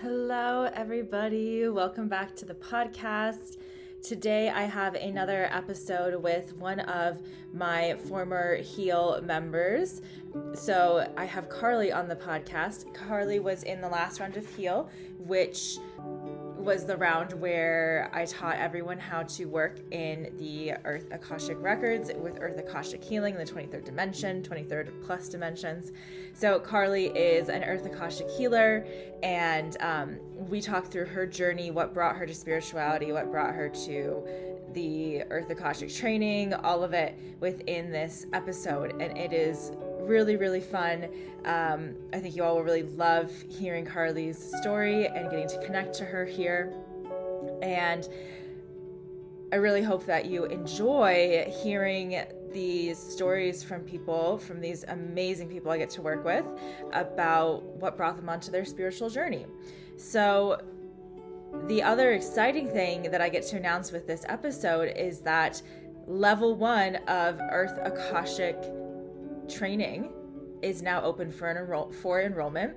Hello, everybody. Welcome back to the podcast. Today, I have another episode with one of my former Heal members. So, I have Karly on the podcast. Karly was in the last round of Heal, which was the round where I taught everyone how to work in the Earth Akashic Records with Earth Akashic Healing, the 23rd dimension, 23rd plus dimensions. So, Karly is an Earth Akashic healer, and um, we talked through her journey, what brought her to spirituality, what brought her to the Earth Akashic training, all of it within this episode. And it is really, really fun. Um, I think you all will really love hearing Karly's story and getting to connect to her here. And I really hope that you enjoy hearing these stories from people, from these amazing people I get to work with, about what brought them onto their spiritual journey. So, the other exciting thing that I get to announce with this episode is that level one of Earth Akashic training is now open for enroll for enrollment.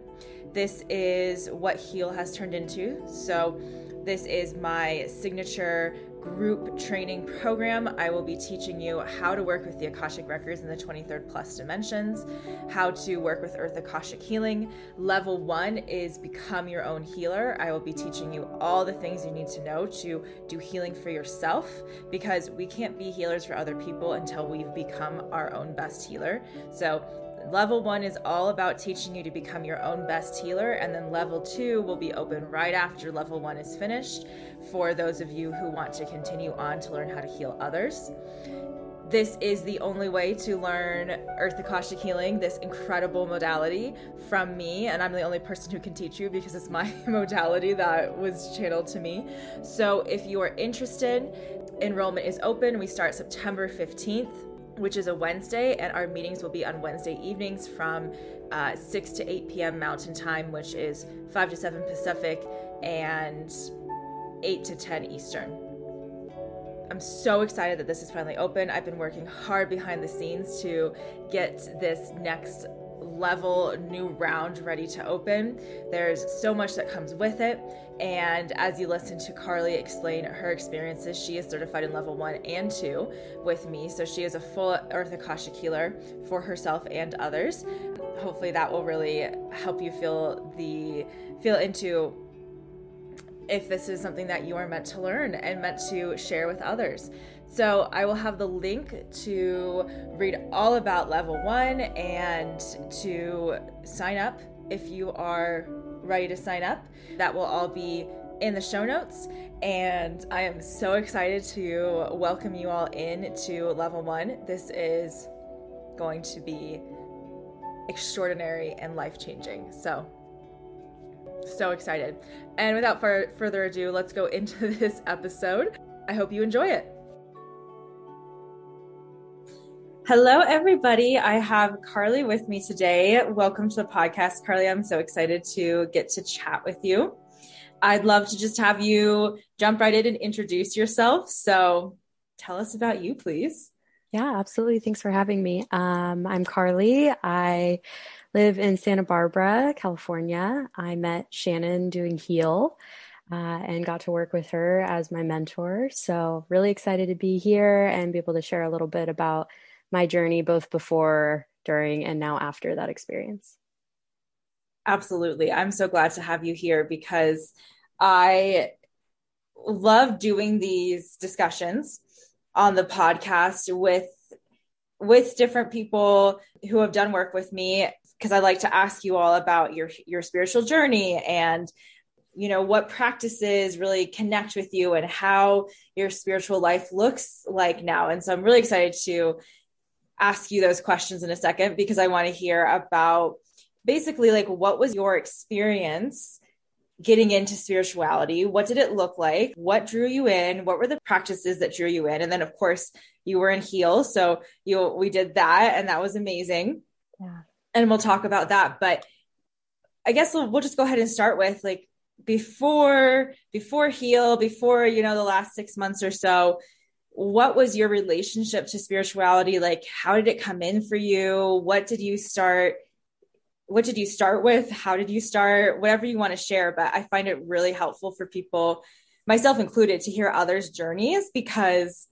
This is what Heal has turned into. So this is my signature group training program. I will be teaching you how to work with the Akashic Records in the 23rd plus dimensions, how to work with Earth Akashic Healing. Level one is Become Your Own Healer. I will be teaching you all the things you need to know to do healing for yourself because we can't be healers for other people until we've become our own best healer. So, Level one is all about teaching you to become your own best healer, and then level two will be open right after level one is finished for those of you who want to continue on to learn how to heal others. This is the only way to learn Earth Akashic Healing, this incredible modality from me, and I'm the only person who can teach you because it's my modality that was channeled to me. So if you are interested, enrollment is open. We start September 15th which is a Wednesday, and our meetings will be on Wednesday evenings from uh, 6 to 8 p.m. Mountain Time, which is 5 to 7 Pacific and 8 to 10 Eastern. I'm so excited that this is finally open. I've been working hard behind the scenes to get this next level new round ready to open. There's so much that comes with it. And as you listen to Karly explain her experiences, she is certified in level one and two with me. So she is a full Earth Akashic healer for herself and others. Hopefully that will really help you feel the feel into if this is something that you are meant to learn and meant to share with others. So I will have the link to read all about level one and to sign up if you are ready to sign up. That will all be in the show notes. And I am so excited to welcome you all in to level one. This is going to be extraordinary and life changing. So, so excited. And without further ado, let's go into this episode. I hope you enjoy it. Hello, everybody. I have Karly with me today. Welcome to the podcast, Karly. I'm so excited to get to chat with you. I'd love to just have you jump right in and introduce yourself. So tell us about you, please. Yeah, absolutely. Thanks for having me. Um, I'm Karly. I live in Santa Barbara, California. I met Shannon doing Heal. Uh, and got to work with her as my mentor. So, really excited to be here and be able to share a little bit about my journey both before, during, and now after that experience. Absolutely. I'm so glad to have you here because I love doing these discussions on the podcast with with different people who have done work with me because I like to ask you all about your your spiritual journey and you know what practices really connect with you and how your spiritual life looks like now and so I'm really excited to ask you those questions in a second because I want to hear about basically like what was your experience getting into spirituality? What did it look like? What drew you in? What were the practices that drew you in? And then of course you were in heal. So you we did that and that was amazing. Yeah. And we'll talk about that. But I guess we'll, we'll just go ahead and start with like before before heal, before, you know, the last six months or so, what was your relationship to spirituality like how did it come in for you what did you start what did you start with? How did you start? Whatever you want to share, but I find it really helpful for people, myself included, to hear others' journeys because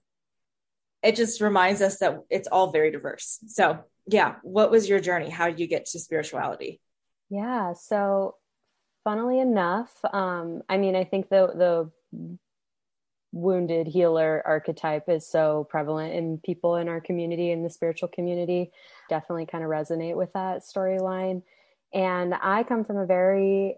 it just reminds us that it's all very diverse. So, yeah, what was your journey? How did you get to spirituality? Yeah, so funnily enough, um, I mean, I think the the wounded healer archetype is so prevalent in people in our community in the spiritual community. Definitely kind of resonate with that storyline. And i come from a very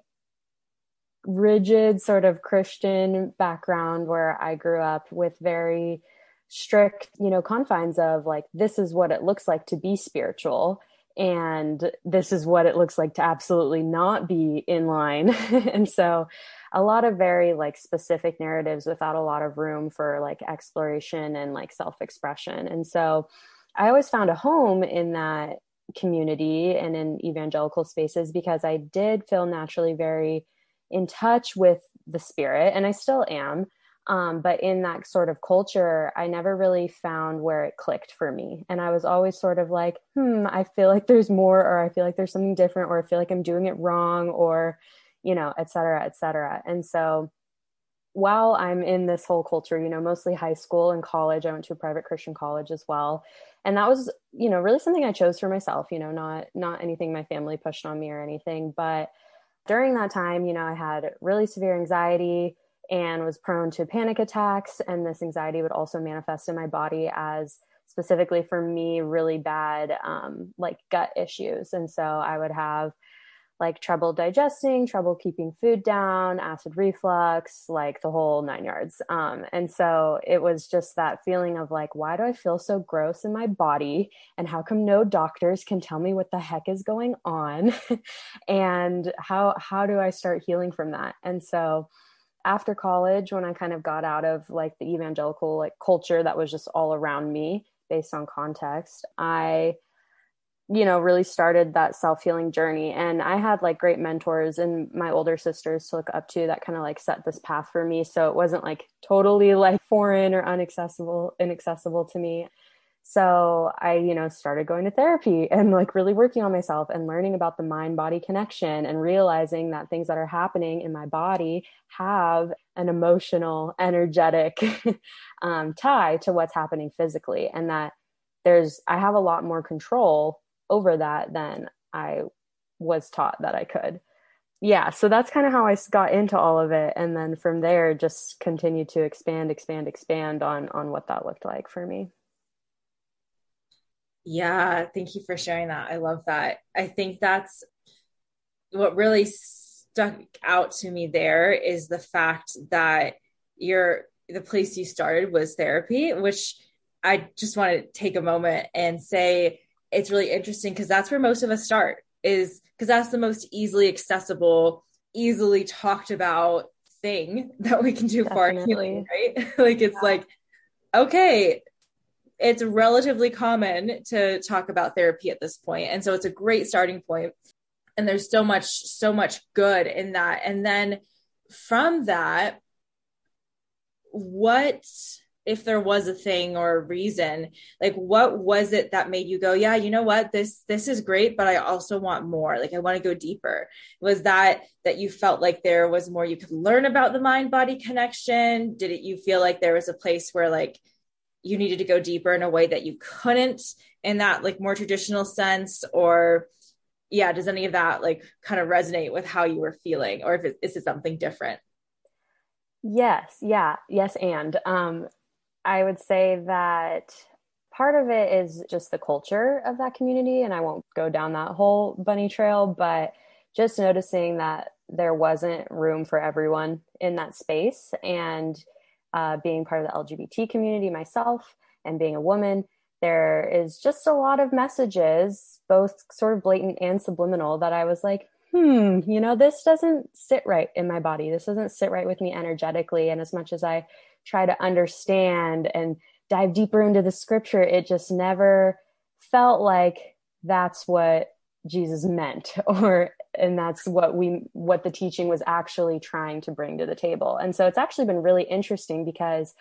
rigid sort of christian background where i grew up with very strict you know confines of like this is what it looks like to be spiritual and this is what it looks like to absolutely not be in line. And so a lot of very like specific narratives without a lot of room for like exploration and like self-expression and so i always found a home in that community and in evangelical spaces because i did feel naturally very in touch with the spirit and i still am um, but in that sort of culture, I never really found where it clicked for me. And I was always sort of like, hmm, I feel like there's more, or I feel like there's something different, or I feel like I'm doing it wrong, or, you know, et cetera, et cetera. And so while I'm in this whole culture, you know, mostly high school and college, I went to a private Christian college as well. And that was, you know, really something I chose for myself, you know, not not anything my family pushed on me or anything. But during that time, you know, I had really severe anxiety and was prone to panic attacks. And this anxiety would also manifest in my body as specifically for me, really bad um, like gut issues. And so I would have like trouble digesting, trouble keeping food down, acid reflux, like the whole nine yards. Um, and so it was just that feeling of like, why do I feel so gross in my body? And how come no doctors can tell me what the heck is going on? and how how do I start healing from that? And so after college when i kind of got out of like the evangelical like culture that was just all around me based on context i you know really started that self-healing journey and i had like great mentors and my older sisters to look up to that kind of like set this path for me so it wasn't like totally like foreign or unaccessible inaccessible to me so I, you know, started going to therapy and like really working on myself and learning about the mind body connection and realizing that things that are happening in my body have an emotional, energetic um, tie to what's happening physically. And that there's, I have a lot more control over that than I was taught that I could. Yeah, so that's kind of how I got into all of it, and then from there, just continued to expand, expand, expand on on what that looked like for me. Yeah, thank you for sharing that. I love that. I think that's what really stuck out to me there is the fact that your the place you started was therapy, which I just want to take a moment and say it's really interesting because that's where most of us start is because that's the most easily accessible, easily talked about thing that we can do Definitely. for our healing, right? like it's yeah. like, okay, it's relatively common to talk about therapy at this point and so it's a great starting point and there's so much so much good in that and then from that what if there was a thing or a reason like what was it that made you go yeah you know what? This this is great but i also want more. Like i want to go deeper. Was that that you felt like there was more you could learn about the mind body connection? Did it you feel like there was a place where like you needed to go deeper in a way that you couldn't in that like more traditional sense? Or yeah does any of that like kind of resonate with how you were feeling? Or if it, is it something different? Yes. Yeah. Yes and um i would say that part of it is just the culture of that community and i won't go down that whole bunny trail but just noticing that there wasn't room for everyone in that space and uh, being part of the LGBT community myself and being a woman, there is just a lot of messages, both sort of blatant and subliminal, that I was like, hmm, you know, this doesn't sit right in my body. This doesn't sit right with me energetically. And as much as I try to understand and dive deeper into the scripture, it just never felt like that's what Jesus meant or and that's what we what the teaching was actually trying to bring to the table. And so it's actually been really interesting because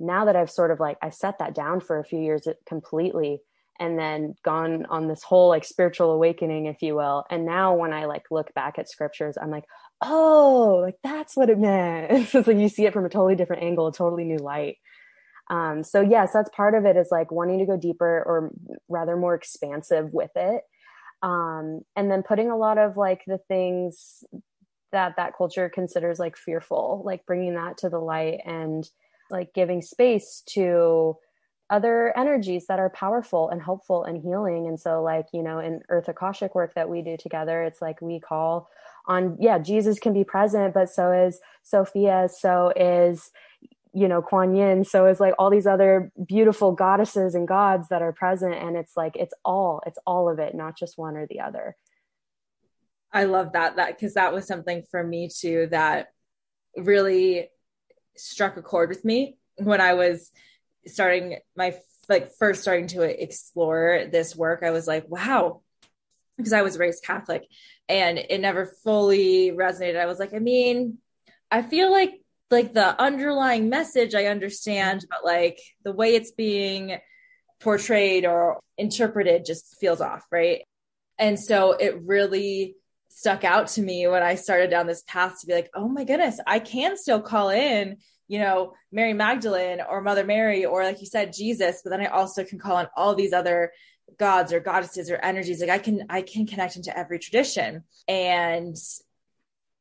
now that I've sort of like I set that down for a few years completely and then gone on this whole like spiritual awakening if you will and now when i like look back at scriptures i'm like oh like that's what it meant. It's like you see it from a totally different angle a totally new light. Um, so yes that's part of it is like wanting to go deeper or rather more expansive with it. Um, and then putting a lot of like the things that that culture considers like fearful like bringing that to the light and like giving space to other energies that are powerful and helpful and healing. And so like you know in earth akashic work that we do together it's like we call on yeah jesus can be present but so is sophia so is you know kuan yin so is like all these other beautiful goddesses and gods that are present. And it's like it's all it's all of it not just one or the other. I love that that because that was something for me too that really struck a chord with me when i was starting my like first starting to explore this work i was like wow because i was raised catholic and it never fully resonated. I was like i mean i feel like like the underlying message i understand but like the way it's being portrayed or interpreted just feels off right? And so it really stuck out to me when i started down this path to be like oh my goodness i can still call in you know, Mary Magdalene or Mother Mary, or like you said, Jesus, but then I also can call on all these other gods or goddesses or energies. Like I can, I can connect into every tradition and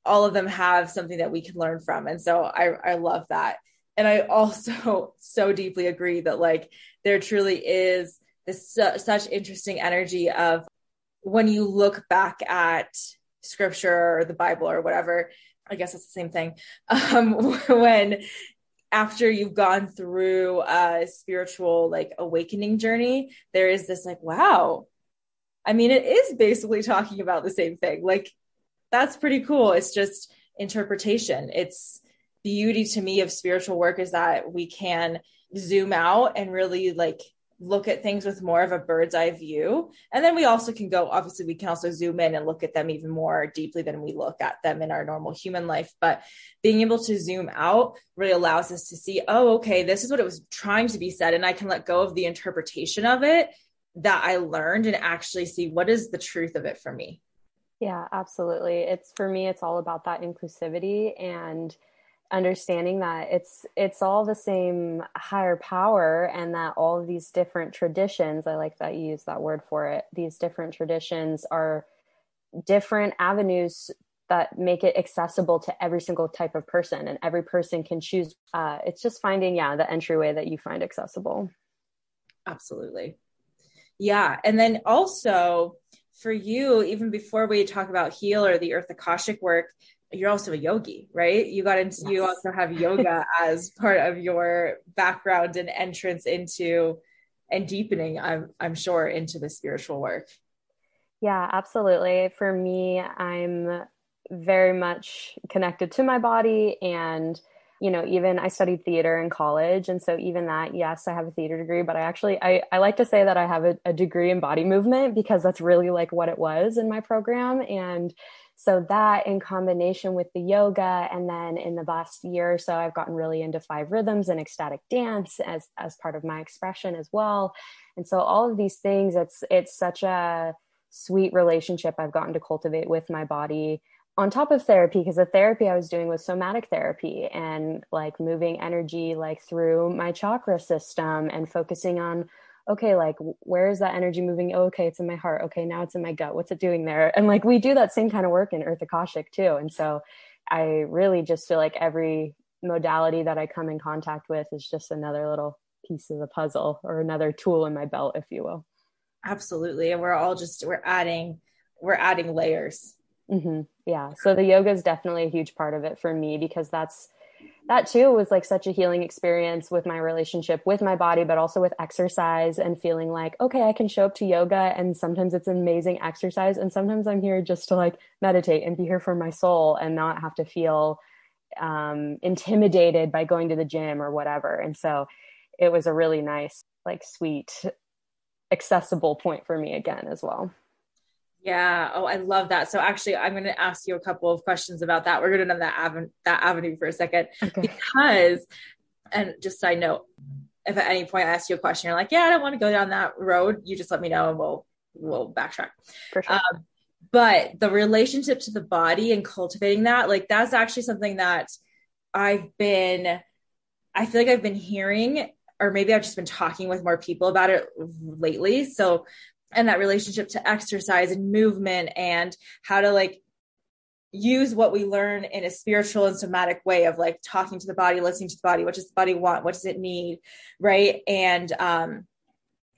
all of them have something that we can learn from. And so I, I love that. And I also so deeply agree that like there truly is this such interesting energy of when you look back at scripture or the Bible or whatever, I guess it's the same thing. Um, when after you've gone through a spiritual like awakening journey, there is this like, wow. I mean, it is basically talking about the same thing. Like, that's pretty cool. It's just interpretation. It's beauty to me of spiritual work is that we can zoom out and really like look at things with more of a bird's eye view. And then we also can go, obviously, we can also zoom in and look at them even more deeply than we look at them in our normal human life. But being able to zoom out really allows us to see, oh, okay, this is what it was trying to be said. And I can let go of the interpretation of it that I learned and actually see what is the truth of it for me. Yeah, absolutely. It's for me, it's all about that inclusivity and understanding that it's it's all the same higher power and that all these different traditions i like that you use that word for it these different traditions are different avenues that make it accessible to every single type of person and every person can choose uh, it's just finding yeah the entryway that you find accessible. Absolutely. Yeah and then also for you even before we talk about heal or the earth akashic work you're also a yogi, right? You got into yes. you also have yoga as part of your background and entrance into and deepening, I'm I'm sure, into the spiritual work. Yeah, absolutely. For me, I'm very much connected to my body and you know even i studied theater in college and so even that yes i have a theater degree but i actually i, I like to say that i have a, a degree in body movement because that's really like what it was in my program and so that in combination with the yoga and then in the last year or so i've gotten really into five rhythms and ecstatic dance as as part of my expression as well. And so all of these things it's it's such a sweet relationship i've gotten to cultivate with my body on top of therapy because the therapy i was doing was somatic therapy and like moving energy like through my chakra system and focusing on okay, like where is that energy moving? Oh, okay, it's in my heart. Okay, now it's in my gut. What's it doing there? And like we do that same kind of work in Earth Akashic too. And so I really just feel like every modality that I come in contact with is just another little piece of the puzzle or another tool in my belt, if you will. Absolutely. And we're all just we're adding we're adding layers. Mm-hmm. Yeah. So the yoga is definitely a huge part of it for me because that's that too was like such a healing experience with my relationship with my body, but also with exercise and feeling like, okay, I can show up to yoga and sometimes it's amazing exercise. And sometimes I'm here just to like meditate and be here for my soul and not have to feel um, intimidated by going to the gym or whatever. And so it was a really nice, like sweet, accessible point for me again as well. Yeah. Oh, I love that. So actually, I'm going to ask you a couple of questions about that. We're going to that avenue, that avenue for a second okay. because, and just side note, if at any point I ask you a question, you're like, yeah, I don't want to go down that road, you just let me know and we'll we'll backtrack. For sure. Um, but the relationship to the body and cultivating that, like that's actually something that I've been, I feel like I've been hearing, or maybe I've just been talking with more people about it lately. So, and that relationship to exercise and movement and how to like use what we learn in a spiritual and somatic way of like talking to the body listening to the body what does the body want what does it need right? And um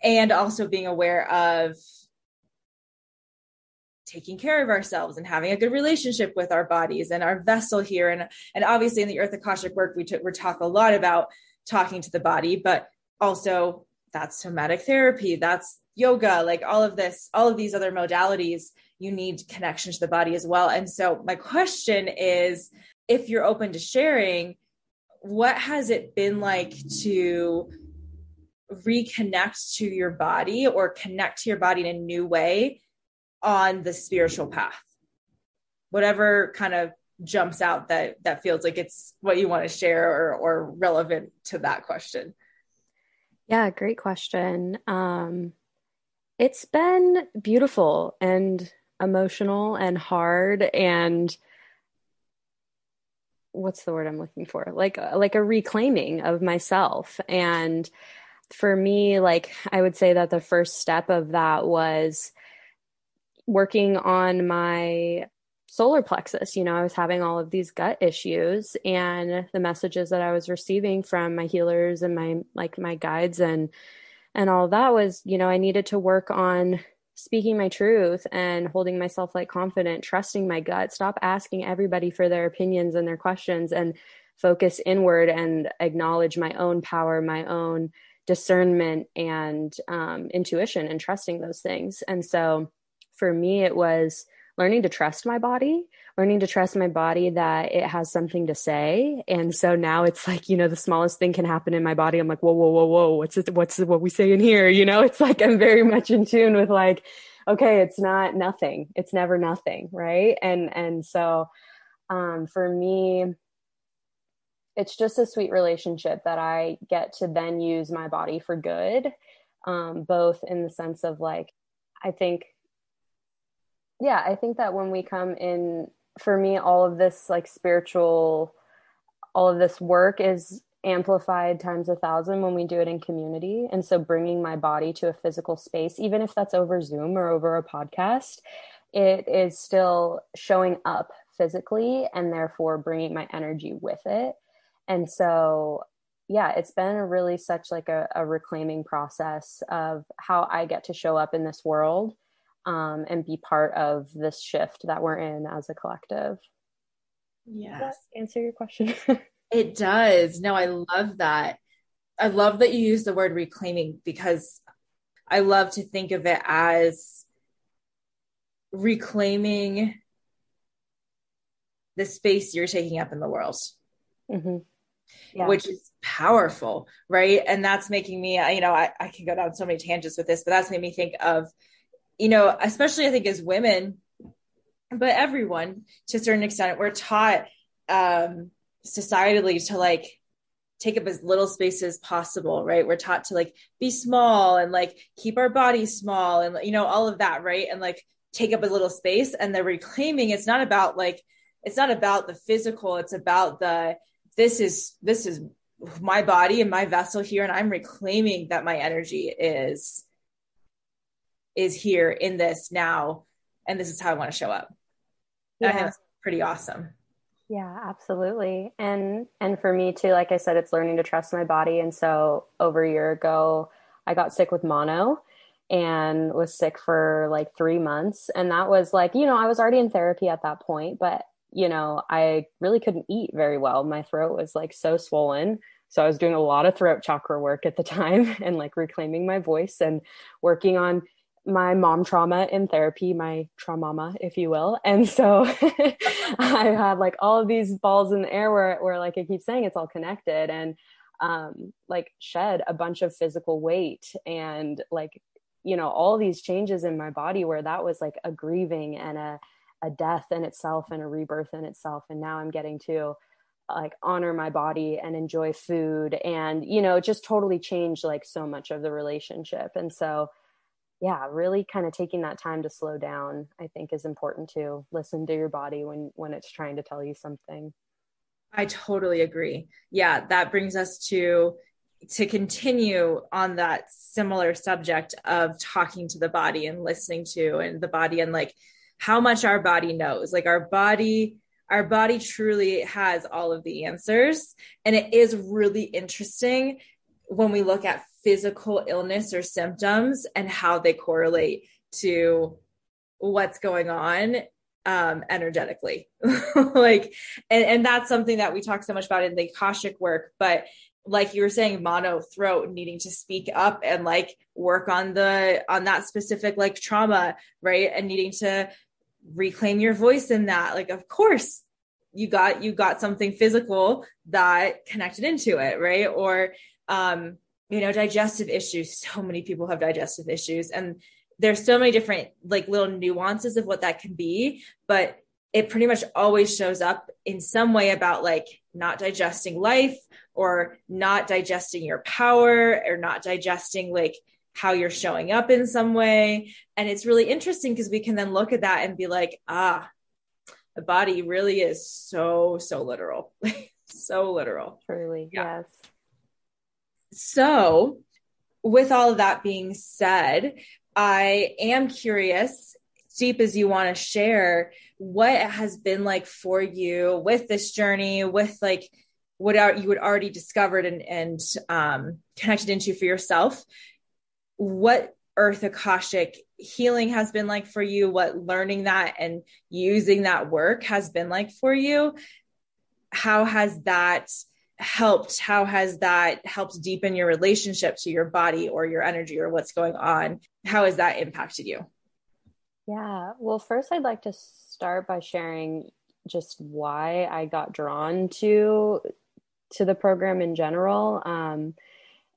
and also being aware of taking care of ourselves and having a good relationship with our bodies and our vessel here. And and obviously in the earth akashic work we, t- we talk a lot about talking to the body but also that's somatic therapy. That's yoga like all of this all of these other modalities you need connection to the body as well. And so, my question is if you're open to sharing, what has it been like to reconnect to your body or connect to your body in a new way on the spiritual path? Whatever kind of jumps out that that feels like it's what you want to share or or relevant to that question. Yeah, great question. Um it's been beautiful and emotional and hard and what's the word I'm looking for? Like uh, like a reclaiming of myself. And for me, like I would say that the first step of that was working on my solar plexus. You know, I was having all of these gut issues and the messages that I was receiving from my healers and my like my guides and and all that was, you know, I needed to work on speaking my truth and holding myself like confident, trusting my gut, stop asking everybody for their opinions and their questions and focus inward and acknowledge my own power, my own discernment and um, intuition and trusting those things. And so for me, it was learning to trust my body learning to trust my body that it has something to say. And so now it's like, you know, the smallest thing can happen in my body. I'm like, whoa, whoa, whoa, whoa, what's it, what's what we say in here? You know, it's like I'm very much in tune with like, okay, it's not nothing. It's never nothing. Right. And and so um for me, it's just a sweet relationship that I get to then use my body for good. Um, both in the sense of like, I think yeah i think that when we come in for me all of this like spiritual all of this work is amplified times a thousand when we do it in community. And so bringing my body to a physical space even if that's over zoom or over a podcast it is still showing up physically and therefore bringing my energy with it. And so yeah it's been really such like a, a reclaiming process of how i get to show up in this world um, and be part of this shift that we're in as a collective. Yes. answer your question? it does. No, I love that. I love that you use the word reclaiming because I love to think of it as reclaiming the space you're taking up in the world. Mm-hmm. Yeah. which is powerful, right? And that's making me, you know, I, I can go down so many tangents with this, but that's made me think of you know, especially I think as women, but everyone to a certain extent, we're taught um, societally to like take up as little space as possible, right? We're taught to like be small and like keep our bodies small and you know all of that, right? And like take up a little space. And the reclaiming, it's not about like it's not about the physical. It's about the this is this is my body and my vessel here, and I'm reclaiming that my energy is is here in this now and this is how I want to show up. Yeah. I think that's pretty awesome. Yeah, absolutely. And and for me too, like I said, it's learning to trust my body. And so over a year ago, I got sick with mono and was sick for like three months. And that was like, you know, I was already in therapy at that point, but you know, I really couldn't eat very well. My throat was like so swollen. So I was doing a lot of throat chakra work at the time and like reclaiming my voice and working on my mom trauma in therapy, my trauma, if you will. And so I had like all of these balls in the air where, where like I keep saying it's all connected and um, like shed a bunch of physical weight and like, you know, all these changes in my body where that was like a grieving and a, a death in itself and a rebirth in itself. And now I'm getting to like honor my body and enjoy food and you know just totally change like so much of the relationship and so yeah really kind of taking that time to slow down i think is important to listen to your body when when it's trying to tell you something. I totally agree. Yeah that brings us to to continue on that similar subject of talking to the body and listening to and the body and like how much our body knows. Like our body our body truly has all of the answers and it is really interesting when we look at physical illness or symptoms and how they correlate to what's going on um, energetically. Like and, and that's something that we talk so much about in the akashic work but like you were saying mono throat needing to speak up and like work on the on that specific like trauma right? And needing to reclaim your voice in that. Like of course you got you got something physical that connected into it right? Or um you know digestive issues. So many people have digestive issues and there's so many different like little nuances of what that can be but it pretty much always shows up in some way about like not digesting life or not digesting your power or not digesting like how you're showing up in some way. And it's really interesting because we can then look at that and be like ah the body really is so so literal. So literal. Truly yeah. yes so, with all of that being said, I am curious, deep as you want to share, what it has been like for you with this journey, with like what you had already discovered and, and um, connected into for yourself. What Earth Akashic healing has been like for you, what learning that and using that work has been like for you. How has that helped how has that helped deepen your relationship to your body or your energy or what's going on? How has that impacted you? Yeah. Well first i'd like to start by sharing just why i got drawn to to the program in general. Um,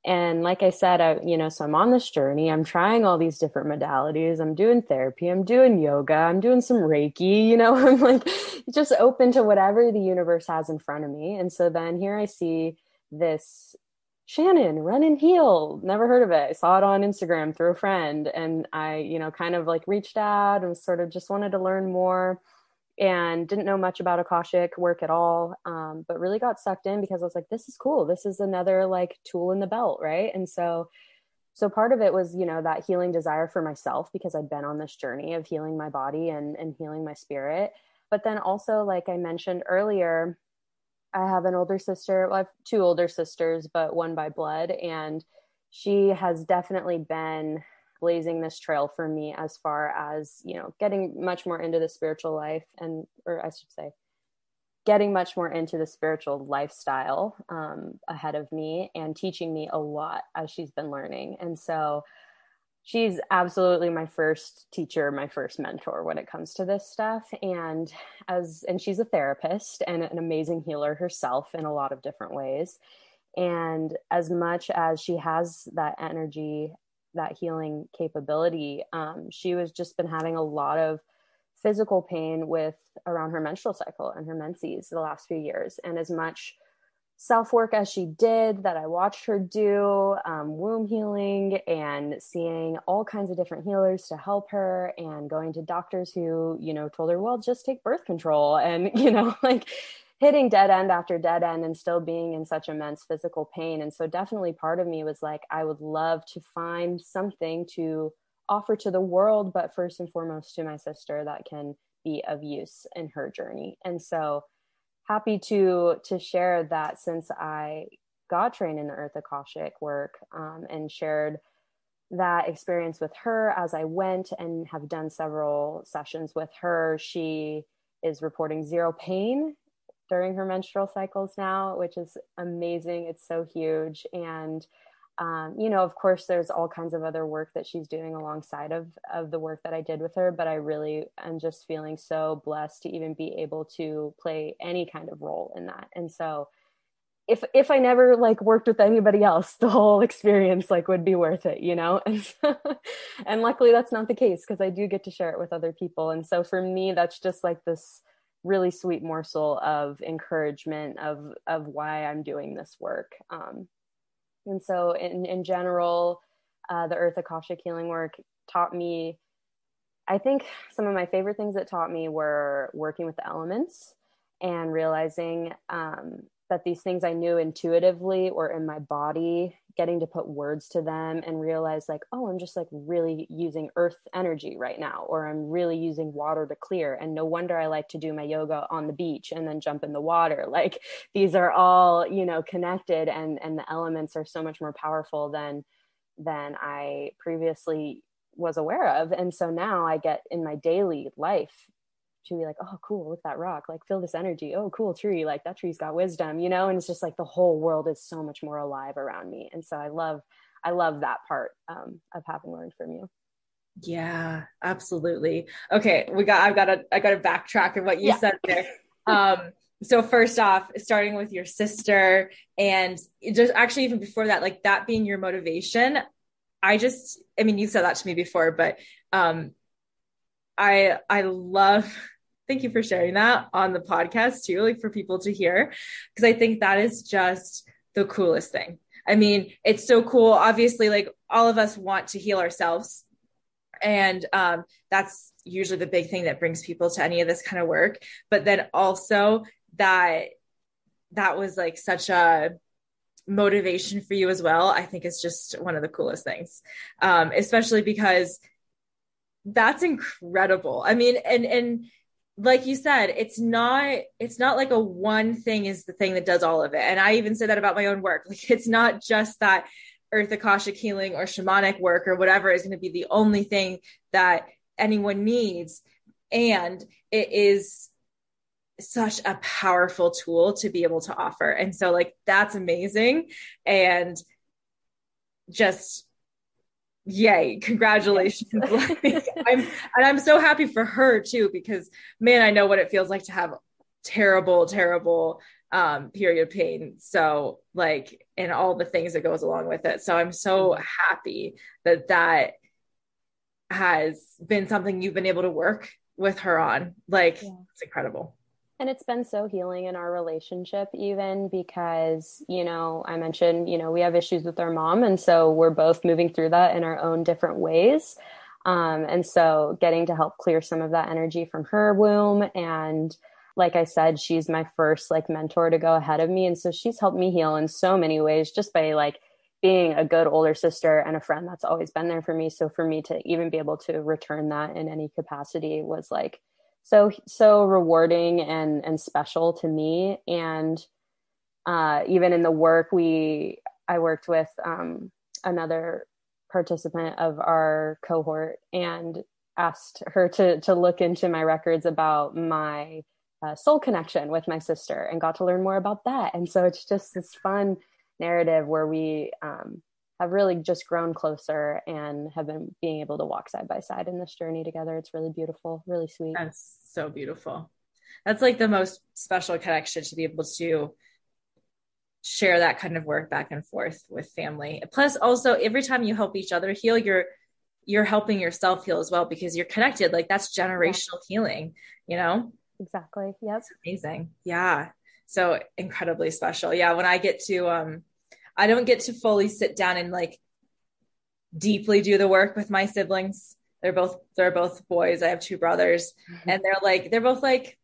and like i said I, you know so i'm on this journey. I'm trying all these different modalities. I'm doing therapy. I'm doing yoga. I'm doing some reiki you know i'm like just open to whatever the universe has in front of me. And so then here i see this shannon run and heal never heard of it. I saw it on instagram through a friend. And i you know kind of like reached out and sort of just wanted to learn more and didn't know much about Akashic work at all, um, but really got sucked in because I was like, this is cool. This is another like tool in the belt, right? And so, so part of it was, you know, that healing desire for myself because I'd been on this journey of healing my body and and healing my spirit. But then also, like I mentioned earlier, I have an older sister. Well, I have two older sisters, but one by blood, and she has definitely been blazing this trail for me as far as you know getting much more into the spiritual life and or i should say getting much more into the spiritual lifestyle um, ahead of me and teaching me a lot as she's been learning. And so she's absolutely my first teacher my first mentor when it comes to this stuff. And as and she's a therapist and an amazing healer herself in a lot of different ways. And as much as she has that energy that healing capability. Um, she was just been having a lot of physical pain with around her menstrual cycle and her menses the last few years. And as much self work as she did that I watched her do, um, womb healing and seeing all kinds of different healers to help her and going to doctors who, you know, told her, well, just take birth control. And, you know, like hitting dead end after dead end and still being in such immense physical pain. And so, definitely, part of me was like, I would love to find something to offer to the world, but first and foremost to my sister that can be of use in her journey. And so, happy to to share that since I got trained in the Earth Akashic work um, and shared that experience with her as I went and have done several sessions with her. She is reporting zero pain during her menstrual cycles now, which is amazing. It's so huge. And, um, you know, of course, there's all kinds of other work that she's doing alongside of, of the work that I did with her. But I really am just feeling so blessed to even be able to play any kind of role in that. And so, if if I never like worked with anybody else, the whole experience like would be worth it, you know. And, and luckily, that's not the case because I do get to share it with other people. And so for me, that's just like this really sweet morsel of encouragement of of why I'm doing this work. Um, and so, in in general, uh, the Earth Akashic healing work taught me. I think some of my favorite things it taught me were working with the elements and realizing um, that these things I knew intuitively or in my body, getting to put words to them and realize, like, oh, I'm just like really using earth energy right now, or I'm really using water to clear. And no wonder I like to do my yoga on the beach and then jump in the water. Like these are all, you know, connected and and the elements are so much more powerful than than I previously was aware of. And so now I get in my daily life to be like, oh, cool, look that rock, like feel this energy. Oh, cool tree, like that tree's got wisdom, you know. And it's just like the whole world is so much more alive around me, and so I love, I love that part um, of having learned from you. Yeah, absolutely. Okay, we got. I've got to. I got to backtrack of what you yeah. said there. Um, so first off, starting with your sister, and just actually even before that, like that being your motivation. I just, I mean, you said that to me before, but um, I I love thank you for sharing that on the podcast too, like for people to hear, because I think that is just the coolest thing. I mean, it's so cool. Obviously, like all of us want to heal ourselves. And um, that's usually the big thing that brings people to any of this kind of work. But then also that that was like such a motivation for you as well. I think is just one of the coolest things, um, especially because that's incredible. I mean, and and like you said, it's not it's not like a one thing is the thing that does all of it. And I even say that about my own work. Like it's not just that earth akashic healing or shamanic work or whatever is going to be the only thing that anyone needs. And it is such a powerful tool to be able to offer. And so like that's amazing. And just yay congratulations. Like, i'm and i'm so happy for her too because man i know what it feels like to have terrible terrible um period pain. So like and all the things that goes along with it. So i'm so mm-hmm. happy that that has been something you've been able to work with her on. Like yeah. it's incredible and it's been so healing in our relationship even because you know i mentioned you know we have issues with our mom. And so we're both moving through that in our own different ways. Um, and so getting to help clear some of that energy from her womb. And like i said she's my first like mentor to go ahead of me. And so she's helped me heal in so many ways just by like being a good older sister and a friend that's always been there for me. So for me to even be able to return that in any capacity was like so so rewarding and and special to me. And uh, even in the work we i worked with um, another participant of our cohort and asked her to to look into my records about my uh, soul connection with my sister and got to learn more about that. And so it's just this fun narrative where we um, have really just grown closer and have been being able to walk side by side in this journey together. It's really beautiful, really sweet. That's so beautiful. That's like the most special connection to be able to share that kind of work back and forth with family. Plus also every time you help each other heal, you're you're helping yourself heal as well because you're connected. Like that's generational yeah. healing, you know? Exactly. Yep. amazing. Yeah. So incredibly special. Yeah. When I get to um I don't get to fully sit down and like deeply do the work with my siblings. They're both they're both boys. I have two brothers, mm-hmm. and they're like they're both like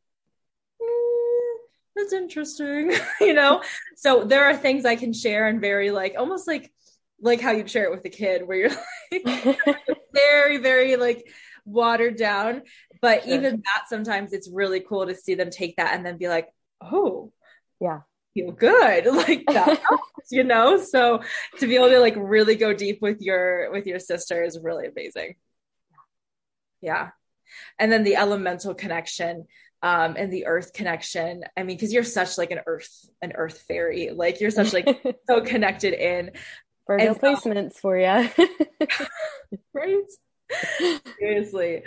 mm, that's interesting, you know. So there are things I can share and very like almost like like how you'd share it with a kid, where you're like very very like watered down. But sure. even that sometimes it's really cool to see them take that and then be like, oh yeah feel good like that you know? So to be able to like really go deep with your with your sister is really amazing. Yeah. And then the elemental connection um and the earth connection. I mean because you're such like an earth an earth fairy. Like you're such like so connected in. Virgo so, placements for you right? Seriously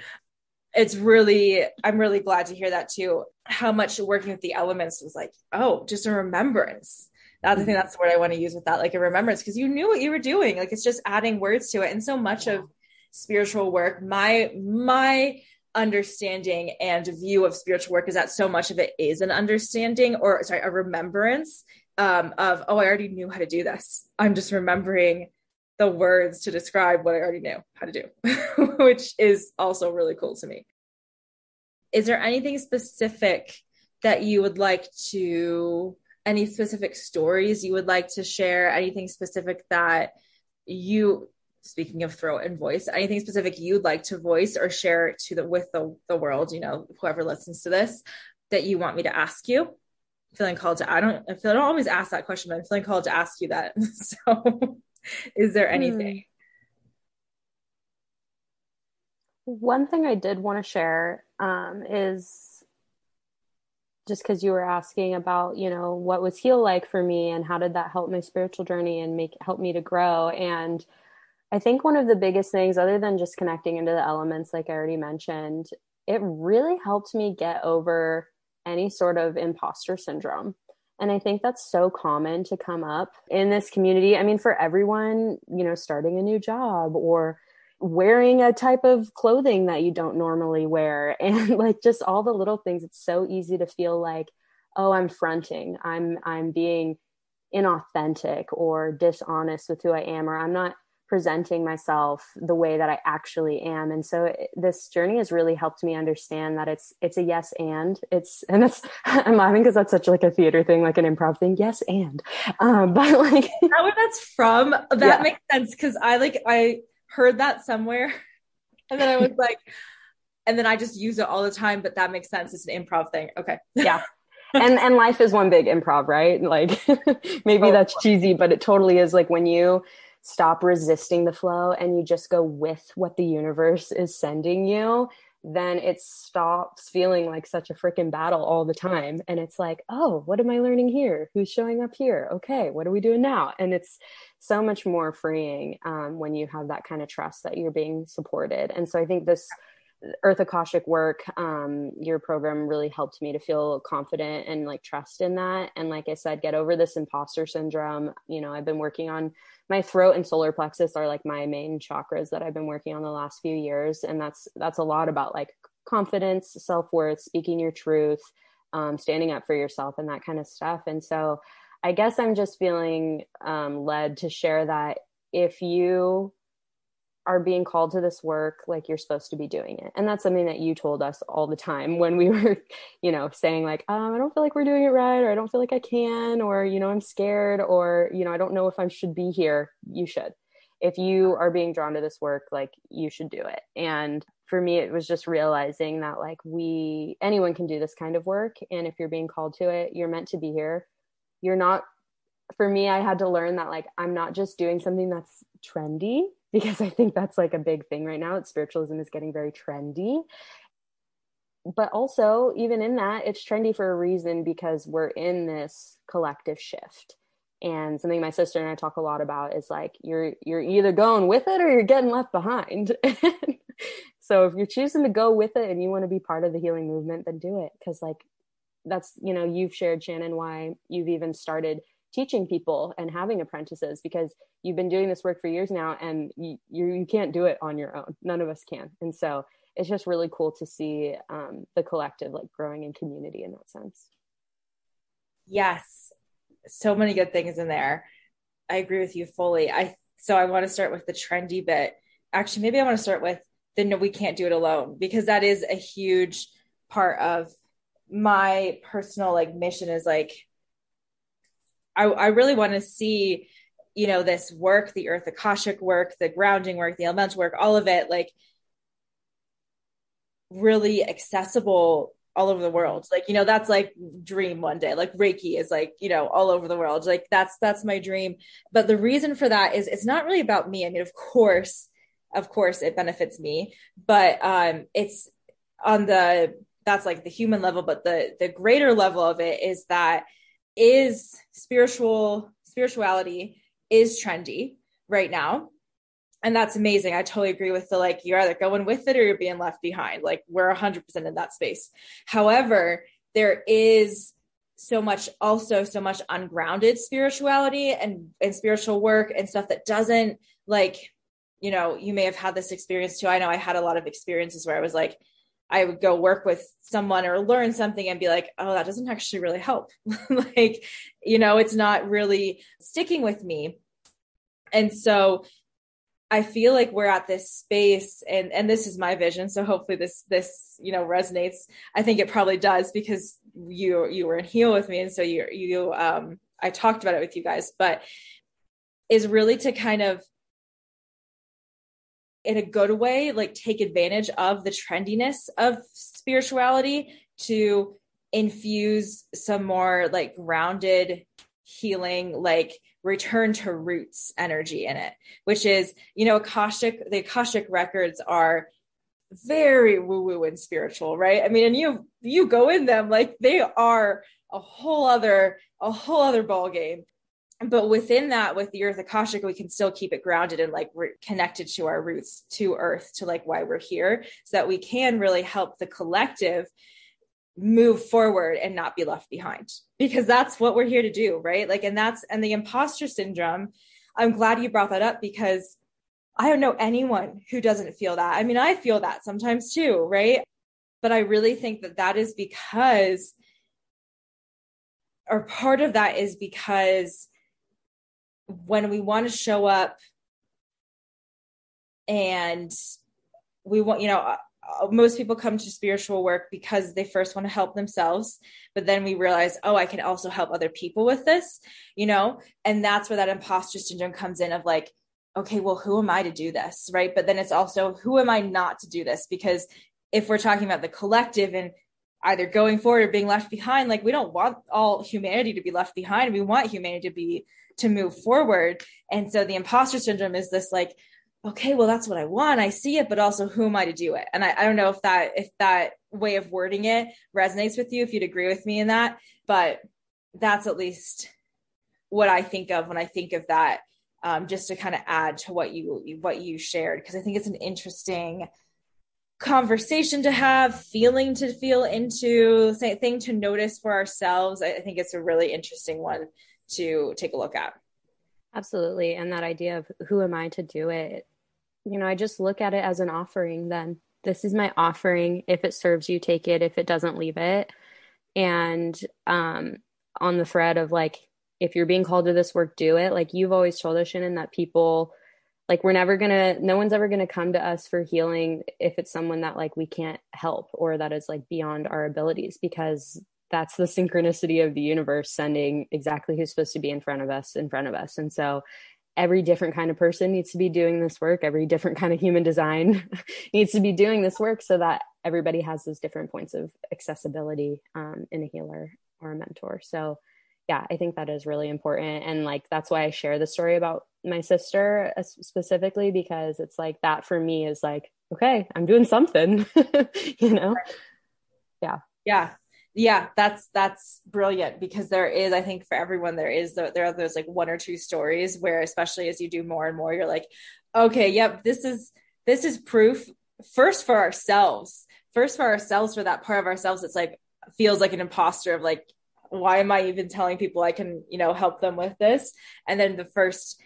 it's really i'm really glad to hear that too. How much working with the elements was like oh just a remembrance. I thing that's what i want to use with that like a remembrance because you knew what you were doing. Like it's just adding words to it. And so much of spiritual work my my understanding and view of spiritual work is that so much of it is an understanding or sorry a remembrance um, of oh i already knew how to do this. I'm just remembering the words to describe what i already knew how to do which is also really cool to me. Is there anything specific that you would like to any specific stories you would like to share? Anything specific that you speaking of throat and voice anything specific you'd like to voice or share to the with the, the world you know whoever listens to this that you want me to ask you? Feeling called to i don't i feel i don't always ask that question but i'm feeling called to ask you that. So is there anything? One thing i did want to share um, is just because you were asking about you know what was heal like for me and how did that help my spiritual journey and make help me to grow. And I think one of the biggest things, other than just connecting into the elements, like I already mentioned, it really helped me get over any sort of imposter syndrome. And I think that's so common to come up in this community. I mean, for everyone, you know, starting a new job or wearing a type of clothing that you don't normally wear and like just all the little things it's so easy to feel like oh i'm fronting i'm i'm being inauthentic or dishonest with who i am or i'm not presenting myself the way that I actually am. And so it, this journey has really helped me understand that it's it's a yes and it's and it's I'm laughing because that's such like a theater thing, like an improv thing. Yes and, um, but like that where that's from. That yeah. makes sense because I like I heard that somewhere, and then I was like, and then I just use it all the time. But that makes sense. It's an improv thing. Okay. Yeah. and and life is one big improv, right? Like maybe oh, that's cheesy, but it totally is. Like when you stop resisting the flow and you just go with what the universe is sending you, then it stops feeling like such a freaking battle all the time. And it's like, oh, what am I learning here? Who's showing up here? Okay, what are we doing now? And it's so much more freeing um, when you have that kind of trust that you're being supported. And so I think this Earth Akashic work, um, your program really helped me to feel confident and like trust in that. And like I said, get over this imposter syndrome. You know, I've been working on my throat and solar plexus are like my main chakras that I've been working on the last few years. And that's, that's a lot about like confidence, self worth, speaking your truth, um, standing up for yourself and that kind of stuff. And so I guess I'm just feeling um, led to share that if you are being called to this work like you're supposed to be doing it. And that's something that you told us all the time when we were you know saying like um, i don't feel like we're doing it right or i don't feel like i can or you know i'm scared or you know i don't know if i should be here. You should. If you are being drawn to this work like you should do it. And for me it was just realizing that like we anyone can do this kind of work. And if you're being called to it you're meant to be here. You're not for me i had to learn that like i'm not just doing something that's trendy because I think that's like a big thing right now. That spiritualism is getting very trendy. But also, even in that, it's trendy for a reason because we're in this collective shift. And something my sister and I talk a lot about is like you're you're either going with it or you're getting left behind. so if you're choosing to go with it and you want to be part of the healing movement, then do it. Cause like that's you know, you've shared Shannon why you've even started teaching people and having apprentices because you've been doing this work for years now and you, you, you can't do it on your own. None of us can. And so it's just really cool to see um, the collective like growing in community in that sense. Yes. So many good things in there. I agree with you fully. I so i want to start with the trendy bit. Actually maybe i want to start with the no we can't do it alone because that is a huge part of my personal like mission is like I, I really want to see, you know, this work, the earth akashic work, the grounding work, the elemental work, all of it, like really accessible all over the world. Like, you know, that's like dream one day. Like Reiki is like, you know, all over the world. Like that's that's my dream. But the reason for that is it's not really about me. I mean, of course, of course it benefits me, but um it's on the that's like the human level, but the the greater level of it is that is spiritual spirituality is trendy right now. And that's amazing. I totally agree with the like you're either going with it or you're being left behind. Like we're 100% in that space. However there is so much also so much ungrounded spirituality and and spiritual work and stuff that doesn't like you know you may have had this experience too. I know i had a lot of experiences where i was like I would go work with someone or learn something and be like, oh, that doesn't actually really help. like, you know, it's not really sticking with me. And so I feel like we're at this space and and this is my vision. So hopefully this this, you know, resonates. I think it probably does because you you were in heal with me. And so you you um I talked about it with you guys, but is really to kind of in a good way, like take advantage of the trendiness of spirituality to infuse some more like grounded healing, like return to roots energy in it, which is, you know, Akashic, the Akashic records are very woo woo and spiritual, right? I mean, and you, you go in them like they are a whole other, a whole other ball game but within that with the earth akashic we can still keep it grounded and like we're connected to our roots to earth to like why we're here so that we can really help the collective move forward and not be left behind. Because that's what we're here to do right? Like and that's and the imposter syndrome i'm glad you brought that up because i don't know anyone who doesn't feel that. I mean i feel that sometimes too right? But i really think that that is because or part of that is because when we want to show up and we want, you know, uh, uh, most people come to spiritual work because they first want to help themselves but then we realize oh i can also help other people with this you know? And that's where that imposter syndrome comes in of like okay well who am i to do this right? But then it's also who am i not to do this? Because if we're talking about the collective and either going forward or being left behind like we don't want all humanity to be left behind. We want humanity to be to move forward. And so the imposter syndrome is this like okay well that's what i want. I see it but also who am i to do it? And I, I don't know if that if that way of wording it resonates with you if you'd agree with me in that but that's at least what i think of when i think of that um, just to kind of add to what you what you shared because i think it's an interesting conversation to have, feeling to feel into, thing to notice for ourselves. I think it's a really interesting one to take a look at. Absolutely. And that idea of who am I to do it? You know, I just look at it as an offering then. This is my offering. If it serves you, take it. If it doesn't, leave it. And um, on the thread of like, if you're being called to this work, do it. Like you've always told us, Shannon, that people like we're never gonna no one's ever gonna come to us for healing if it's someone that like we can't help or that is like beyond our abilities because that's the synchronicity of the universe sending exactly who's supposed to be in front of us in front of us. And so every different kind of person needs to be doing this work. Every different kind of human design needs to be doing this work so that everybody has those different points of accessibility um, in a healer or a mentor. So yeah i think that is really important. And like that's why i share the story about my sister uh, specifically because it's like that for me is like okay i'm doing something you know? Yeah. Yeah yeah that's that's brilliant because there is i think for everyone there is there are those like one or two stories where especially as you do more and more you're like okay yep this is this is proof first for ourselves first for ourselves for that part of ourselves it's like feels like an imposter of like why am i even telling people i can you know help them with this? And then the first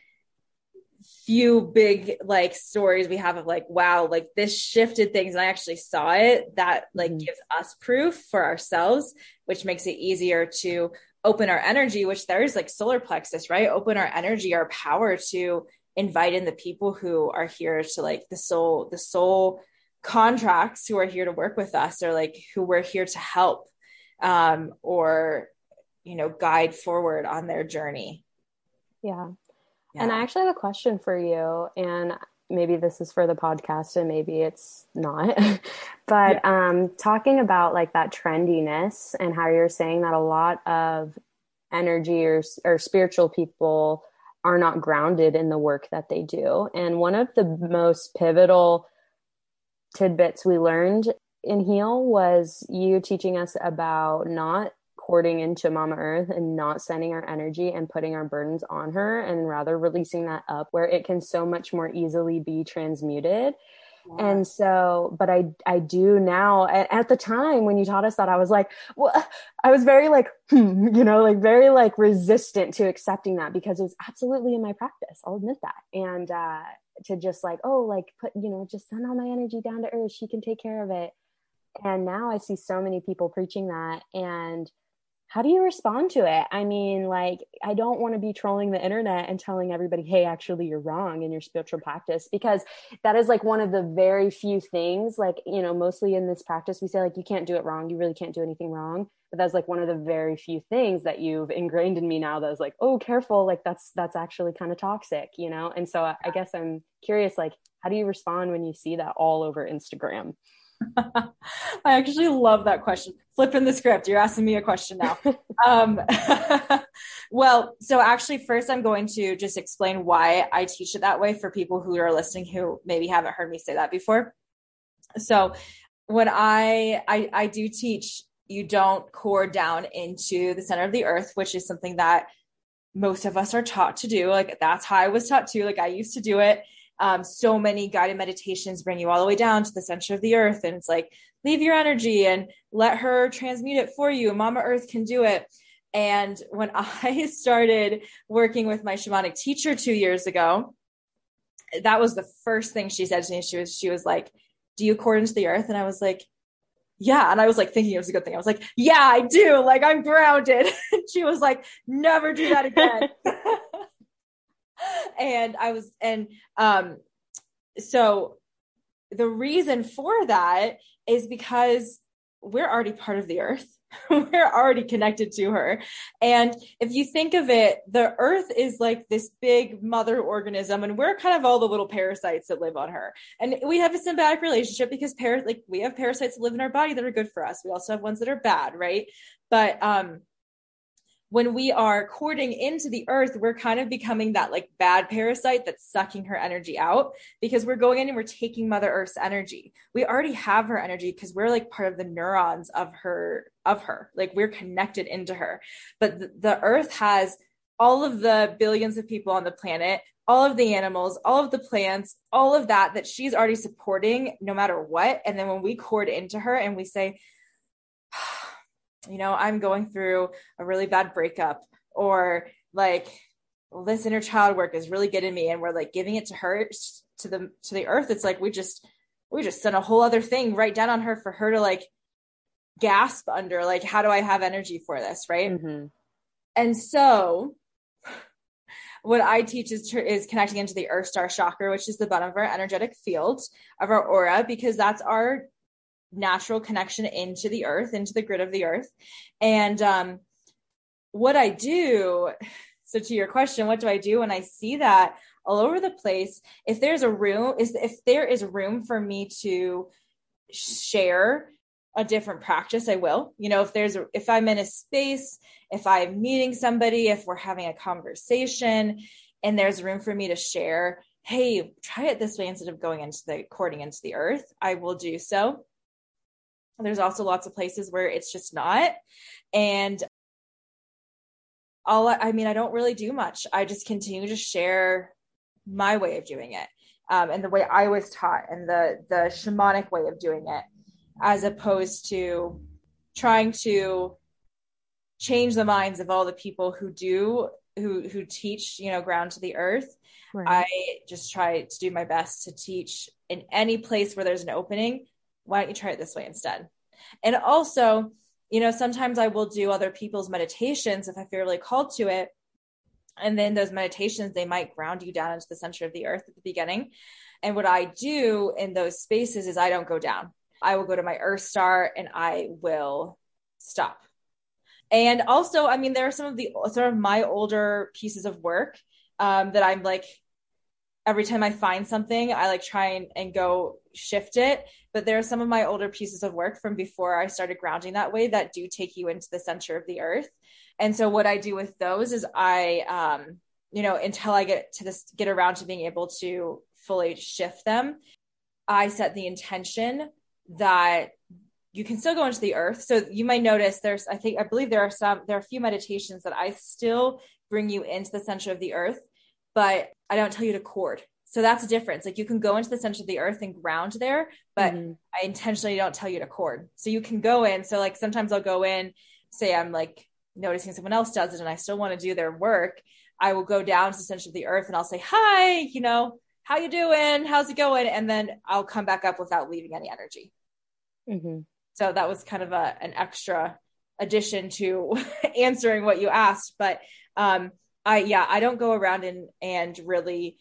few big like stories we have of like wow like this shifted things and i actually saw it that like mm-hmm. gives us proof for ourselves which makes it easier to open our energy which there's like solar plexus right? Open our energy our power to invite in the people who are here to like the soul the soul contracts who are here to work with us or like who we're here to help um or you know guide forward on their journey. Yeah yeah. And I actually have a question for you, and maybe this is for the podcast and maybe it's not. but yeah. um, talking about like that trendiness and how you're saying that a lot of energy or, or spiritual people are not grounded in the work that they do. And one of the most pivotal tidbits we learned in Heal was you teaching us about not cording into Mama Earth and not sending our energy and putting our burdens on her and rather releasing that up where it can so much more easily be transmuted. Yeah. And so, but I, I do now at, the time when you taught us that, I was like, well, I was very like, hmm, you know, like very like resistant to accepting that because it was absolutely in my practice. I'll admit that. And, uh, to just like, oh, like put, you know, just send all my energy down to earth. She can take care of it And now I see so many people preaching that. And how do you respond to it? I mean, like, I don't want to be trolling the internet and telling everybody, hey, actually, you're wrong in your spiritual practice, because that is like one of the very few things, like, you know, mostly in this practice, we say, like, you can't do it wrong. You really can't do anything wrong. But that's like one of the very few things that you've ingrained in me now that is like, oh, careful. Like, that's, that's actually kind of toxic, you know? And so I, I guess I'm curious, like, how do you respond when you see that all over Instagram? I actually love that question. Flipping the script. You're asking me a question now. um, well, so actually, first, I'm going to just explain why I teach it that way for people who are listening who maybe haven't heard me say that before. So, when I I, I do teach, you don't cord down into the center of the earth, which is something that most of us are taught to do. Like that's how I was taught to. Like I used to do it um, so many guided meditations bring you all the way down to the center of the earth and it's like leave your energy and let her transmute it for you. Mama earth can do it. And when i started working with my shamanic teacher two years ago that was the first thing she said to me. She was she was like do you cord into the earth? And i was like yeah. And i was like thinking it was a good thing. I was like yeah i do. Like i'm grounded. She was like never do that again and I was, and um, so the reason for that is because we're already part of the earth. we're already connected to her. And if you think of it, the earth is like this big mother organism, and we're kind of all the little parasites that live on her. And we have a symbiotic relationship because like we have parasites that live in our body that are good for us. We also have ones that are bad, right? But um when we are cording into the earth, we're kind of becoming that like bad parasite that's sucking her energy out because we're going in and we're taking Mother Earth's energy. We already have her energy because we're like part of the neurons of her, of her. Like we're connected into her. But the, the earth has all of the billions of people on the planet, all of the animals, all of the plants, all of that that she's already supporting no matter what. And then when we cord into her and we say, you know, I'm going through a really bad breakup or like this inner child work is really getting me and we're like giving it to her to the to the earth. It's like we just we just sent a whole other thing right down on her for her to like gasp under like how do I have energy for this, right? Mm-hmm. And so what I teach is, is connecting into the earth star chakra, which is the bottom of our energetic field of our aura, because that's our natural connection into the earth, into the grid of the earth. And um, what I do, so to your question, what do I do when I see that all over the place? If there's a room, is if there is room for me to share a different practice, I will. You know, if there's a, if I'm in a space, if I'm meeting somebody, if we're having a conversation, and there's room for me to share hey, try it this way instead of going into the cording into the earth, I will do so. There's also lots of places where it's just not. And all I mean, I don't really do much. I just continue to share my way of doing it. Um, and the way I was taught and the the shamanic way of doing it, as opposed to trying to change the minds of all the people who do who who teach you know ground to the earth right. i just try to do my best to teach in any place where there's an opening why don't you try it this way instead? And also, you know, sometimes I will do other people's meditations if I feel really called to it. And then those meditations, they might ground you down into the center of the earth at the beginning. And what I do in those spaces is I don't go down. I will go to my earth star and I will stop. And also, I mean, there are some of the sort of my older pieces of work um, that I'm like, every time I find something, I like try and, and go shift it. But there are some of my older pieces of work from before I started grounding that way that do take you into the center of the earth. And so what I do with those is I, um, you know, until I get to this, get around to being able to fully shift them, I set the intention that you can still go into the earth. So you might notice there's, I think, I believe there are some, there are a few meditations that I still bring you into the center of the earth, but I don't tell you to cord. So that's a difference. Like you can go into the center of the earth and ground there, but mm-hmm. I intentionally don't tell you to cord. So you can go in. So like sometimes I'll go in, say I'm like noticing someone else does it and I still want to do their work. I will go down to the center of the earth and I'll say, hi, you know, how you doing? How's it going? And then I'll come back up without leaving any energy. Mm-hmm. So that was kind of a an extra addition to answering what you asked. But um, I yeah, I don't go around and and really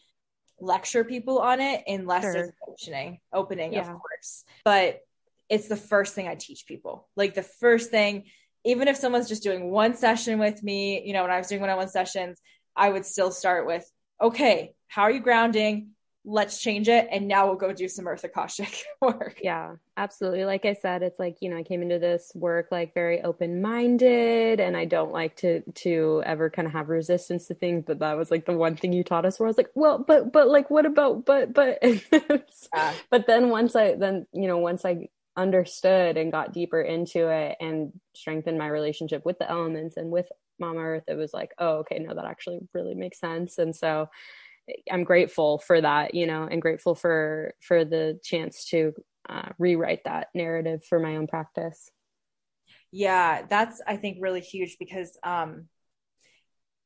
lecture people on it unless sure. there's opening opening, yeah. of course. But it's the first thing I teach people. Like the first thing, even if someone's just doing one session with me, you know, when I was doing one-on-one sessions, I would still start with, okay, how are you grounding? Let's change it and now we'll go do some earth akashic work. Yeah absolutely. Like i said it's like you know i came into this work like very open-minded and i don't like to to ever kind of have resistance to things but that was like the one thing you taught us where i was like well but but like what about but but? Yeah. but then once i then you know once i understood and got deeper into it and strengthened my relationship with the elements and with mama earth it was like oh okay no that actually really makes sense. And so I'm grateful for that, you know, and grateful for for the chance to uh, rewrite that narrative for my own practice. Yeah, that's I think really huge because um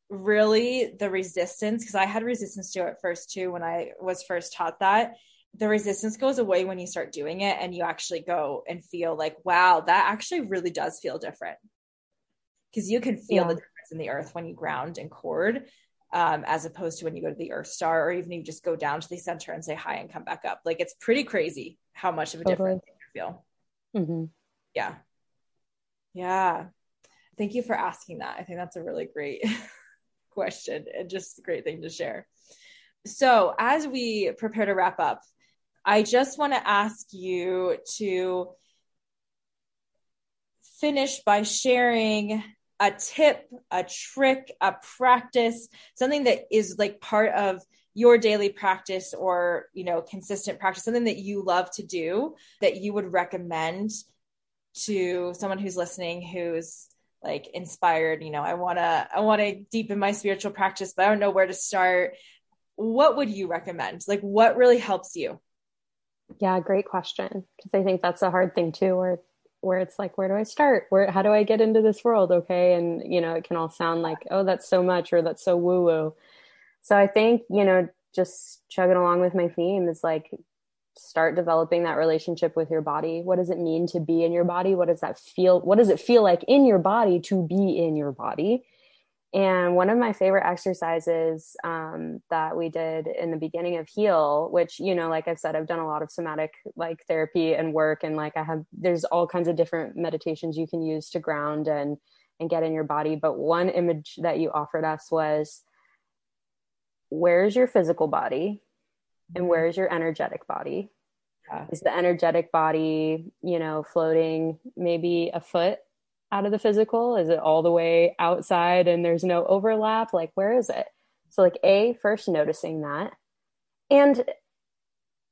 really the resistance because I had resistance to it first too when I was first taught that the resistance goes away when you start doing it and you actually go and feel like wow that actually really does feel different because you can feel yeah. the difference in the earth when you ground and cord um, as opposed to when you go to the Earth Star or even you just go down to the center and say hi and come back up. Like it's pretty crazy how much of a totally. difference you feel. Mm-hmm. Yeah. Yeah. Thank you for asking that. I think that's a really great question and just a great thing to share. So, as we prepare to wrap up, I just want to ask you to finish by sharing a tip, a trick, a practice, something that is like part of your daily practice or, you know, consistent practice, something that you love to do that you would recommend to someone who's listening who's like inspired, you know, I want to I want to deepen my spiritual practice, but I don't know where to start. What would you recommend? Like what really helps you? Yeah, great question. Because I think that's a hard thing too, where where it's like where do i start? Where how do i get into this world? Okay. And you know it can all sound like oh that's so much or that's so woo woo so i think you know just chugging along with my theme is like start developing that relationship with your body. What does it mean to be in your body? What does that feel what does it feel like in your body to be in your body and one of my favorite exercises um, that we did in the beginning of Heal, which, you know, like I've said, I've done a lot of somatic like therapy and work. And like I have, there's all kinds of different meditations you can use to ground and, and get in your body. But one image that you offered us was where's your physical body and mm-hmm. where's your energetic body? Yeah. Is the energetic body, you know, floating maybe a foot out of the physical? Is it all the way outside and there's no overlap? Like, where is it? So, like, A, first noticing that. And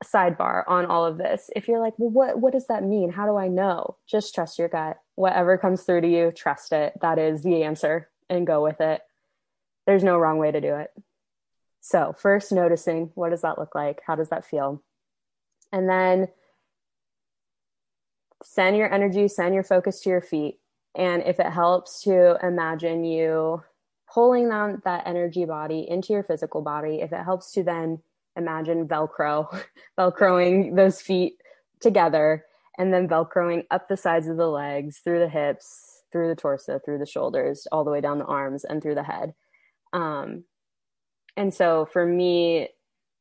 sidebar on all of this if you're like well what what does that mean? How do i know? Just trust your gut. Whatever comes through to you trust it. That is the answer and go with it. There's no wrong way to do it. So first noticing what does that look like? How does that feel? And then send your energy send your focus to your feet and if it helps to imagine you pulling down that energy body into your physical body, if it helps to then imagine Velcro, Velcroing those feet together and then Velcroing up the sides of the legs, through the hips, through the torso, through the shoulders, all the way down the arms and through the head. Um, and so for me,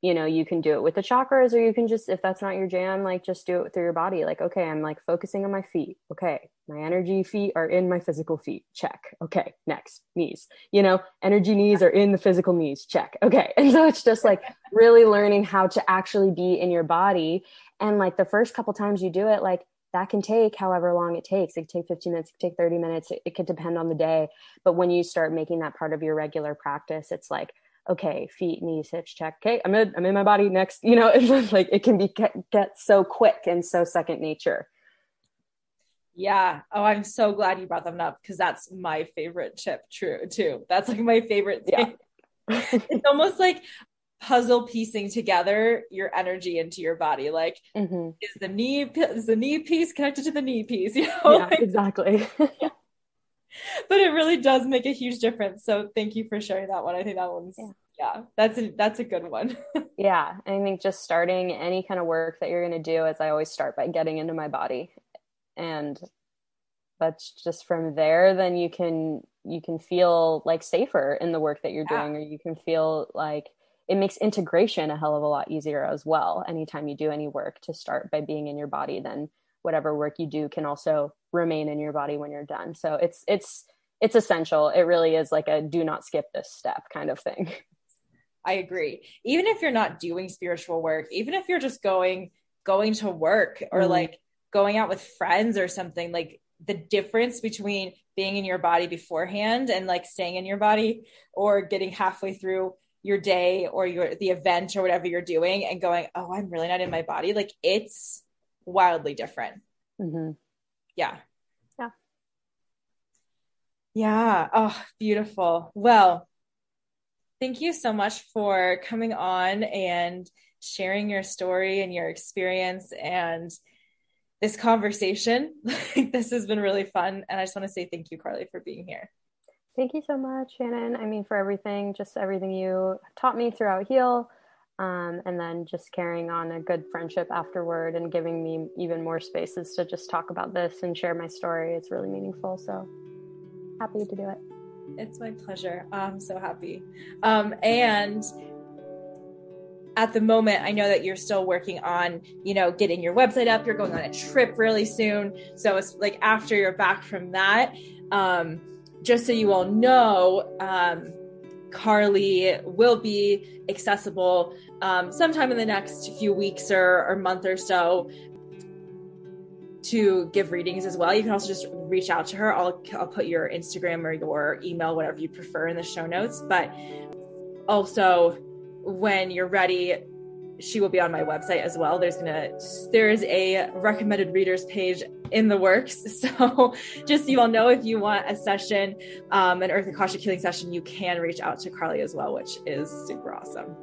you know you can do it with the chakras or you can just if that's not your jam like just do it through your body. Like okay i'm like focusing on my feet. Okay my energy feet are in my physical feet. Check. Okay next. Knees. You know energy knees are in the physical knees. Check. Okay. And so it's just like really learning how to actually be in your body. And like the first couple times you do it like that can take however long it takes. It could take 15 minutes, it could take 30 minutes. It, it could depend on the day. But when you start making that part of your regular practice, it's like, okay, feet, knees, hips, check. Okay, I'm in, I'm in my body next. You know, it's like it can be get, get so quick and so second nature. Yeah. Oh, I'm so glad you brought them up because that's my favorite chip. True, too. That's like my favorite thing. Yeah. it's almost like puzzle piecing together your energy into your body. Like, mm-hmm. is the knee is the knee piece connected to the knee piece? You know, yeah, exactly. but it really does make a huge difference. So thank you for sharing that one. I think that one's yeah, yeah that's a that's a good one. yeah. I think just starting any kind of work that you're gonna do is I always start by getting into my body. and that's just from there then you can you can feel like safer in the work that you're yeah. doing or you can feel like it makes integration a hell of a lot easier as well anytime you do any work to start by being in your body then whatever work you do can also remain in your body when you're done. So it's it's it's essential. It really is like a do not skip this step kind of thing. I agree. Even if you're not doing spiritual work even if you're just going going to work or mm like going out with friends or something like the difference between being in your body beforehand and like staying in your body or getting halfway through your day or your the event or whatever you're doing and going oh i'm really not in my body. Like it's wildly different mm-hmm. yeah yeah yeah oh beautiful well thank you so much for coming on and sharing your story and your experience and this conversation. this has been really fun. And I just want to say thank you, Karly, for being here. Thank you so much, Shannon. I mean, for everything, just everything you taught me throughout Heal. Um, and then just carrying on a good friendship afterward and giving me even more spaces to just talk about this and share my story. It's really meaningful. So happy to do it. It's my pleasure. I'm so happy. Um, and at the moment i know that you're still working on you know getting your website up you're going on a trip really soon so it's like after you're back from that um, just so you all know um, Karly will be accessible um, sometime in the next few weeks or, or month or so to give readings as well. You can also just reach out to her. I'll I'll put your Instagram or your email, whatever you prefer, in the show notes. But also, when you're ready, she will be on my website as well. There's gonna there's a recommended readers page in the works. So just so you all know, if you want a session, um, an Earth Akashic healing session, you can reach out to Karly as well, which is super awesome.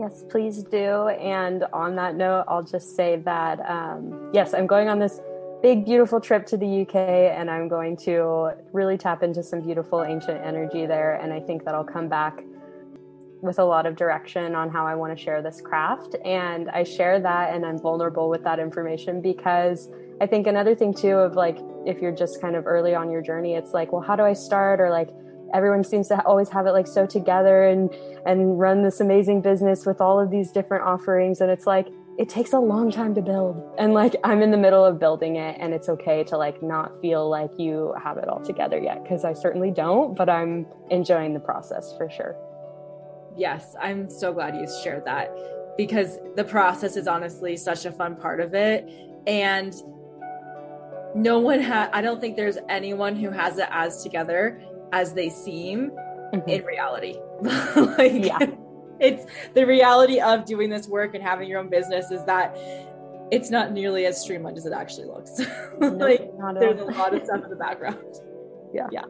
Yes, please do. And on that note, I'll just say that um, yes, I'm going on this big, beautiful trip to the UK, and I'm going to really tap into some beautiful ancient energy there. And I think that I'll come back with a lot of direction on how I want to share this craft. And I share that and I'm vulnerable with that information because I think another thing too of like, if you're just kind of early on your journey, it's like, well, how do I start? Or like, everyone seems to always have it like so together and and run this amazing business with all of these different offerings and it's like it takes a long time to build and like i'm in the middle of building it and it's okay to like not feel like you have it all together yet because i certainly don't but i'm enjoying the process for sure yes, I'm so glad you shared that because the process is honestly such a fun part of it. And no one has, I don't think there's anyone who has it as together as they seem mm-hmm. in reality. like, yeah. It's the reality of doing this work and having your own business is that it's not nearly as streamlined as it actually looks. like there's a lot of stuff in the background. Yeah. Yeah.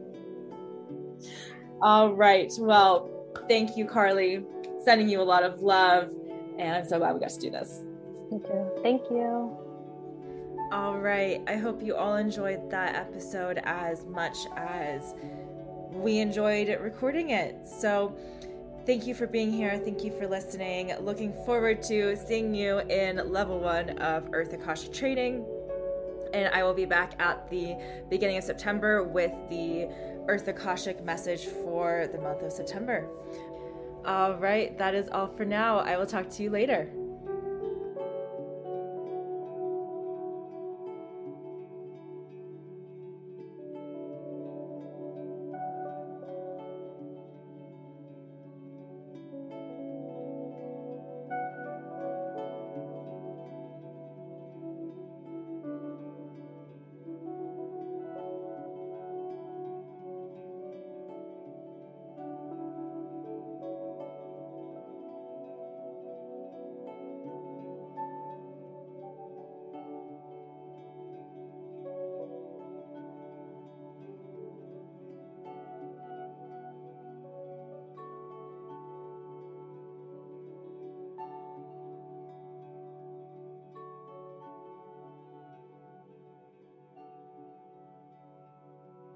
All right. Well, Thank you, Karly. Sending you a lot of love. And I'm so glad we got to do this. Thank you. Thank you. All right. I hope you all enjoyed that episode as much as we enjoyed recording it. So, thank you for being here. Thank you for listening. Looking forward to seeing you in level one of Earth Akashic training. And I will be back at the beginning of September with the Earth Akashic message for the month of September. All right, that is all for now. I will talk to you later.